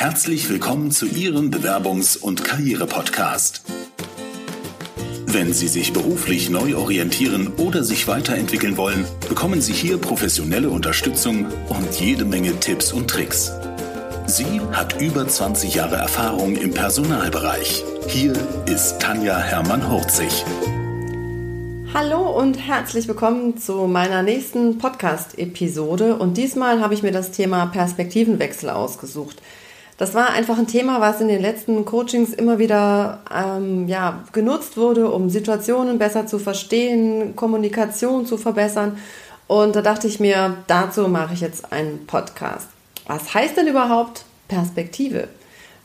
Herzlich willkommen zu Ihrem Bewerbungs- und Karriere-Podcast. Wenn Sie sich beruflich neu orientieren oder sich weiterentwickeln wollen, bekommen Sie hier professionelle Unterstützung und jede Menge Tipps und Tricks. Sie hat über 20 Jahre Erfahrung im Personalbereich. Hier ist Tanja Hermann-Hurzig. Hallo und herzlich willkommen zu meiner nächsten Podcast-Episode. Und diesmal habe ich mir das Thema Perspektivenwechsel ausgesucht. Das war einfach ein Thema, was in den letzten Coachings immer wieder ähm, ja, genutzt wurde, um Situationen besser zu verstehen, Kommunikation zu verbessern. Und da dachte ich mir, dazu mache ich jetzt einen Podcast. Was heißt denn überhaupt Perspektive?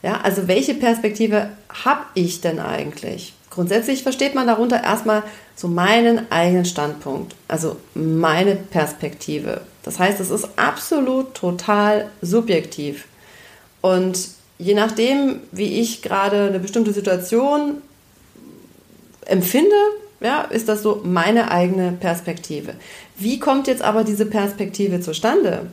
Ja, also welche Perspektive habe ich denn eigentlich? Grundsätzlich versteht man darunter erstmal so meinen eigenen Standpunkt, also meine Perspektive. Das heißt, es ist absolut total subjektiv. Und je nachdem, wie ich gerade eine bestimmte Situation empfinde, ja, ist das so meine eigene Perspektive. Wie kommt jetzt aber diese Perspektive zustande?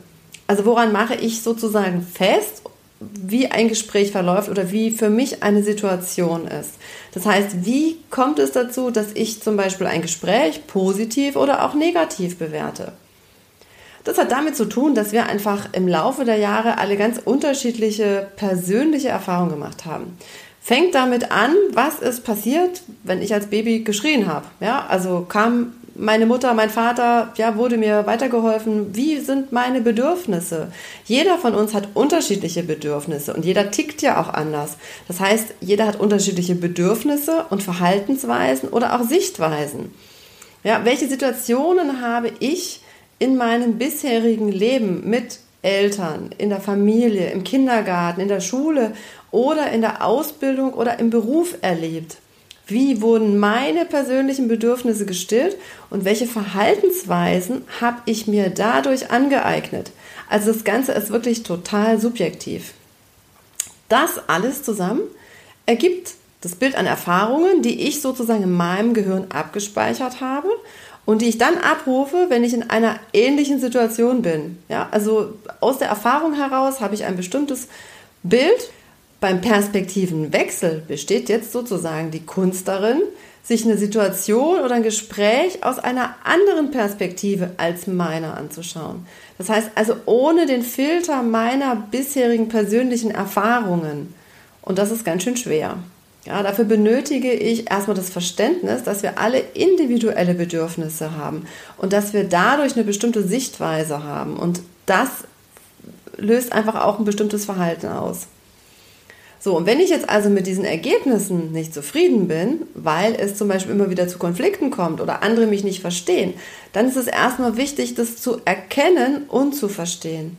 Also woran mache ich sozusagen fest, wie ein Gespräch verläuft oder wie für mich eine Situation ist. Das heißt, wie kommt es dazu, dass ich zum Beispiel ein Gespräch positiv oder auch negativ bewerte? Das hat damit zu tun, dass wir einfach im Laufe der Jahre alle ganz unterschiedliche persönliche Erfahrungen gemacht haben. Fängt damit an, was ist passiert, wenn ich als Baby geschrien habe. Ja, also kam meine Mutter, mein Vater, ja, wurde mir weitergeholfen. Wie sind meine Bedürfnisse? Jeder von uns hat unterschiedliche Bedürfnisse und jeder tickt ja auch anders. Das heißt, jeder hat unterschiedliche Bedürfnisse und Verhaltensweisen oder auch Sichtweisen. Ja, welche Situationen habe ich in meinem bisherigen Leben mit Eltern, in der Familie, im Kindergarten, in der Schule oder in der Ausbildung oder im Beruf erlebt? Wie wurden meine persönlichen Bedürfnisse gestillt und welche Verhaltensweisen habe ich mir dadurch angeeignet? Also das Ganze ist wirklich total subjektiv. Das alles zusammen ergibt das Bild an Erfahrungen, die ich sozusagen in meinem Gehirn abgespeichert habe und die ich dann abrufe, wenn ich in einer ähnlichen Situation bin. Ja, also aus der Erfahrung heraus habe ich ein bestimmtes Bild. Beim Perspektivenwechsel besteht jetzt sozusagen die Kunst darin, sich eine Situation oder ein Gespräch aus einer anderen Perspektive als meiner anzuschauen. Das heißt also ohne den Filter meiner bisherigen persönlichen Erfahrungen. Und das ist ganz schön schwer. Ja, dafür benötige ich erstmal das Verständnis, dass wir alle individuelle Bedürfnisse haben und dass wir dadurch eine bestimmte Sichtweise haben. Und das löst einfach auch ein bestimmtes Verhalten aus. So, und wenn ich jetzt also mit diesen Ergebnissen nicht zufrieden bin, weil es zum Beispiel immer wieder zu Konflikten kommt oder andere mich nicht verstehen, dann ist es erstmal wichtig, das zu erkennen und zu verstehen.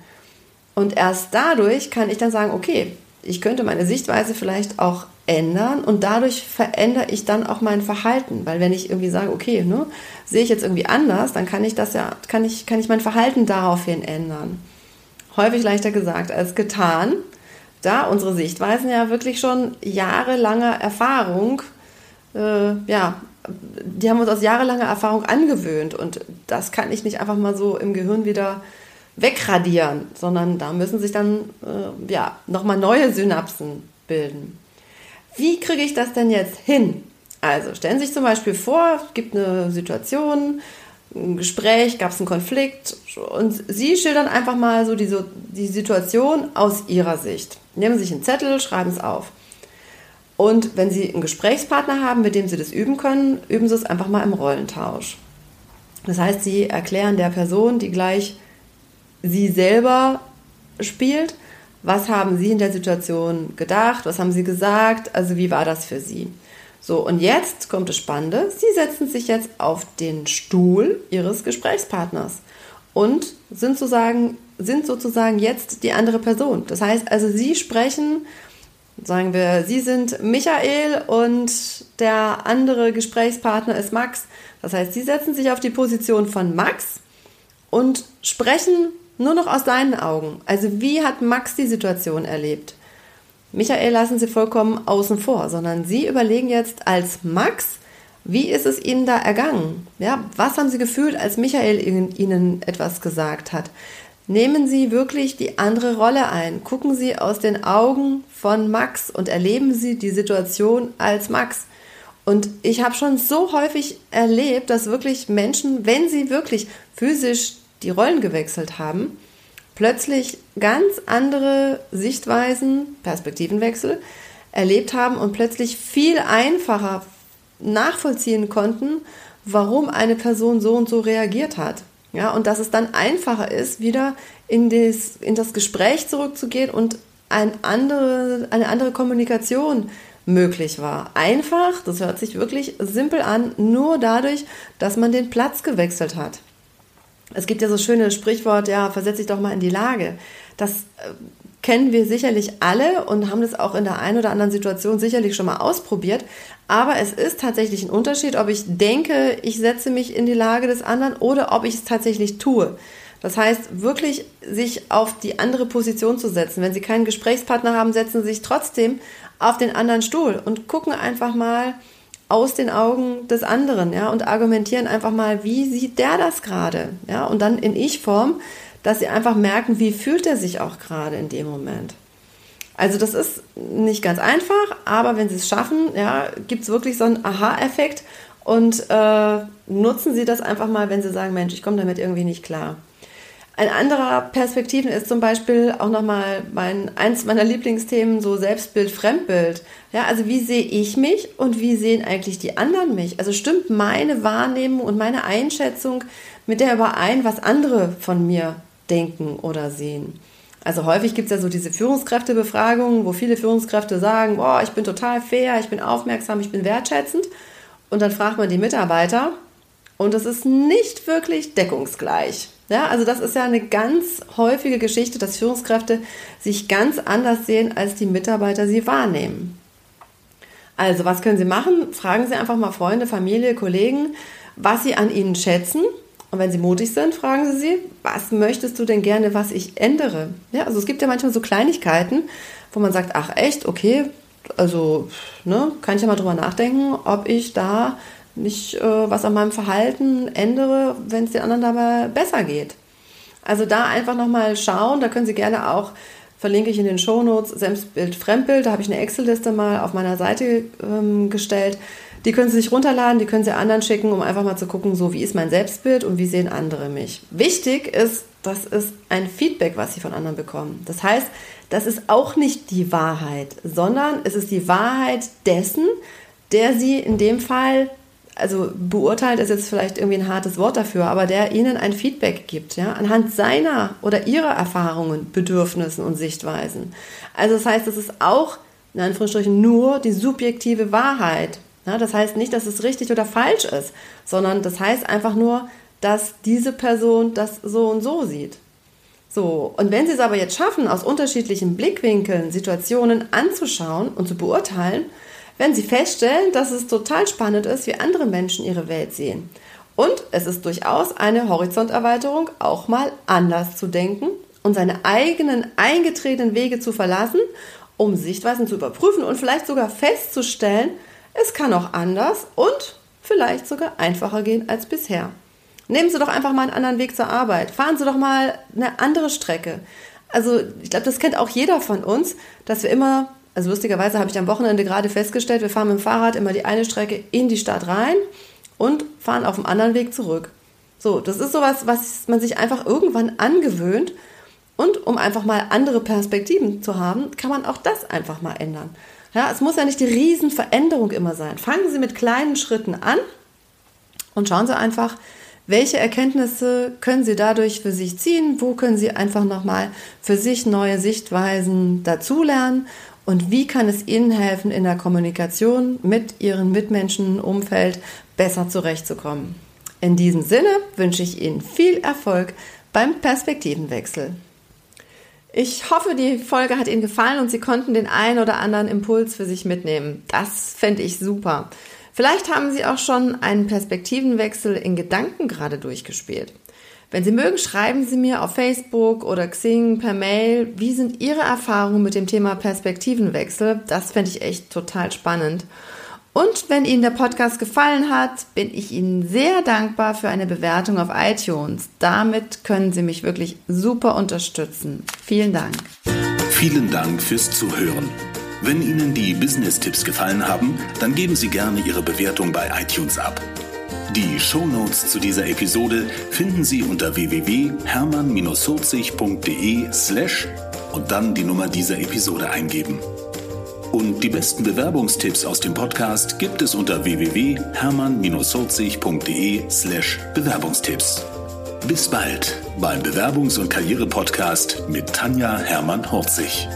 Und erst dadurch kann ich dann sagen, okay, ich könnte meine Sichtweise vielleicht auch ändern und dadurch verändere ich dann auch mein Verhalten, weil wenn ich irgendwie sage, okay, ne, sehe ich jetzt irgendwie anders, dann kann ich das ja, kann ich, kann ich mein Verhalten daraufhin ändern. Häufig leichter gesagt als getan, da unsere Sichtweisen ja wirklich schon jahrelanger Erfahrung, äh, ja, die haben uns aus jahrelanger Erfahrung angewöhnt und das kann ich nicht einfach mal so im Gehirn wieder wegradieren, sondern da müssen sich dann äh, ja nochmal neue Synapsen bilden. Wie kriege ich das denn jetzt hin? Also stellen Sie sich zum Beispiel vor, es gibt eine Situation, ein Gespräch, gab es einen Konflikt und Sie schildern einfach mal so die, so die Situation aus Ihrer Sicht. Nehmen Sie sich einen Zettel, schreiben es auf. Und wenn Sie einen Gesprächspartner haben, mit dem Sie das üben können, üben Sie es einfach mal im Rollentausch. Das heißt, Sie erklären der Person, die gleich Sie selber spielt, was haben Sie in der Situation gedacht? Was haben Sie gesagt? Also wie war das für Sie? So, und jetzt kommt das Spannende. Sie setzen sich jetzt auf den Stuhl Ihres Gesprächspartners und sind sozusagen, sind sozusagen jetzt die andere Person. Das heißt also, Sie sprechen, sagen wir, Sie sind Michael und der andere Gesprächspartner ist Max. Das heißt, Sie setzen sich auf die Position von Max und sprechen nur noch aus deinen Augen. Also wie hat Max die Situation erlebt? Michael lassen Sie vollkommen außen vor, sondern Sie überlegen jetzt als Max, wie ist es Ihnen da ergangen? Ja, was haben Sie gefühlt, als Michael Ihnen etwas gesagt hat? Nehmen Sie wirklich die andere Rolle ein. Gucken Sie aus den Augen von Max und erleben Sie die Situation als Max. Und ich habe schon so häufig erlebt, dass wirklich Menschen, wenn sie wirklich physisch die Rollen gewechselt haben, plötzlich ganz andere Sichtweisen, Perspektivenwechsel erlebt haben und plötzlich viel einfacher nachvollziehen konnten, warum eine Person so und so reagiert hat. Ja, und dass es dann einfacher ist, wieder in das, in das Gespräch zurückzugehen und ein andere, eine andere Kommunikation möglich war. Einfach, das hört sich wirklich simpel an, nur dadurch, dass man den Platz gewechselt hat. Es gibt ja so schöne Sprichwort, ja, versetz dich doch mal in die Lage. Das äh, kennen wir sicherlich alle und haben das auch in der einen oder anderen Situation sicherlich schon mal ausprobiert. Aber es ist tatsächlich ein Unterschied, ob ich denke, ich setze mich in die Lage des anderen oder ob ich es tatsächlich tue. Das heißt, wirklich sich auf die andere Position zu setzen. Wenn Sie keinen Gesprächspartner haben, setzen Sie sich trotzdem auf den anderen Stuhl und gucken einfach mal aus den Augen des anderen, ja, und argumentieren einfach mal, wie sieht der das gerade, ja, und dann in Ich-Form, dass Sie einfach merken, wie fühlt er sich auch gerade in dem Moment. Also das ist nicht ganz einfach, aber wenn Sie es schaffen, ja, gibt es wirklich so einen Aha-Effekt und äh, nutzen Sie das einfach mal, wenn Sie sagen, Mensch, ich komme damit irgendwie nicht klar. Ein anderer Perspektiven ist zum Beispiel auch nochmal mein, eins meiner Lieblingsthemen, so Selbstbild, Fremdbild. Ja, also wie sehe ich mich und wie sehen eigentlich die anderen mich? Also stimmt meine Wahrnehmung und meine Einschätzung mit der überein, was andere von mir denken oder sehen? Also häufig gibt es ja so diese Führungskräftebefragungen, wo viele Führungskräfte sagen, boah, ich bin total fair, ich bin aufmerksam, ich bin wertschätzend. Und dann fragt man die Mitarbeiter und das ist nicht wirklich deckungsgleich. Ja, also das ist ja eine ganz häufige Geschichte, dass Führungskräfte sich ganz anders sehen, als die Mitarbeiter sie wahrnehmen. Also, was können Sie machen? Fragen Sie einfach mal Freunde, Familie, Kollegen, was Sie an ihnen schätzen. Und wenn Sie mutig sind, fragen Sie sie, was möchtest du denn gerne, was ich ändere? Ja, also es gibt ja manchmal so Kleinigkeiten, wo man sagt, ach echt, okay, also ne, kann ich ja mal drüber nachdenken, ob ich da nicht äh, was an meinem Verhalten ändere, wenn es den anderen dabei besser geht. Also da einfach nochmal schauen, da können Sie gerne auch, verlinke ich in den Shownotes, Selbstbild, Fremdbild, da habe ich eine Excel-Liste mal auf meiner Seite ähm, gestellt. Die können Sie sich runterladen, die können Sie anderen schicken, um einfach mal zu gucken, so wie ist mein Selbstbild und wie sehen andere mich. Wichtig ist, das ist ein Feedback, was Sie von anderen bekommen. Das heißt, das ist auch nicht die Wahrheit, sondern es ist die Wahrheit dessen, der Sie in dem Fall also beurteilt ist jetzt vielleicht irgendwie ein hartes Wort dafür, aber der ihnen ein Feedback gibt, ja, anhand seiner oder ihrer Erfahrungen, Bedürfnissen und Sichtweisen. Also das heißt, es ist auch in Anführungsstrichen nur die subjektive Wahrheit. Ja, das heißt nicht, dass es richtig oder falsch ist, sondern das heißt einfach nur, dass diese Person das so und so sieht. So, und wenn Sie es aber jetzt schaffen, aus unterschiedlichen Blickwinkeln Situationen anzuschauen und zu beurteilen, werden Sie feststellen, dass es total spannend ist, wie andere Menschen ihre Welt sehen. Und es ist durchaus eine Horizonterweiterung, auch mal anders zu denken und seine eigenen eingetretenen Wege zu verlassen, um Sichtweisen zu überprüfen und vielleicht sogar festzustellen, es kann auch anders und vielleicht sogar einfacher gehen als bisher. Nehmen Sie doch einfach mal einen anderen Weg zur Arbeit. Fahren Sie doch mal eine andere Strecke. Also ich glaube, das kennt auch jeder von uns, dass wir immer also lustigerweise habe ich am Wochenende gerade festgestellt, wir fahren mit dem Fahrrad immer die eine Strecke in die Stadt rein und fahren auf dem anderen Weg zurück. So, das ist sowas, was man sich einfach irgendwann angewöhnt. Und um einfach mal andere Perspektiven zu haben, kann man auch das einfach mal ändern. Ja, es muss ja nicht die Riesenveränderung immer sein. Fangen Sie mit kleinen Schritten an und schauen Sie einfach, welche Erkenntnisse können Sie dadurch für sich ziehen? Wo können Sie einfach nochmal für sich neue Sichtweisen dazulernen? Und wie kann es Ihnen helfen, in der Kommunikation mit Ihren Mitmenschen, Umfeld besser zurechtzukommen. In diesem Sinne wünsche ich Ihnen viel Erfolg beim Perspektivenwechsel. Ich hoffe, die Folge hat Ihnen gefallen und Sie konnten den einen oder anderen Impuls für sich mitnehmen. Das fände ich super. Vielleicht haben Sie auch schon einen Perspektivenwechsel in Gedanken gerade durchgespielt. Wenn Sie mögen, schreiben Sie mir auf Facebook oder Xing per Mail, wie sind Ihre Erfahrungen mit dem Thema Perspektivenwechsel? Das fände ich echt total spannend. Und wenn Ihnen der Podcast gefallen hat, bin ich Ihnen sehr dankbar für eine Bewertung auf iTunes. Damit können Sie mich wirklich super unterstützen. Vielen Dank. Vielen Dank fürs Zuhören. Wenn Ihnen die Business-Tipps gefallen haben, dann geben Sie gerne Ihre Bewertung bei iTunes ab. Die Shownotes zu dieser Episode finden Sie unter www.hermann-40.de slash und dann die Nummer dieser Episode eingeben. Und die besten Bewerbungstipps aus dem Podcast gibt es unter www.hermann-40.de slash Bewerbungstipps. Bis bald beim Bewerbungs- und Karriere-Podcast mit Tanja Hermann-Horzig.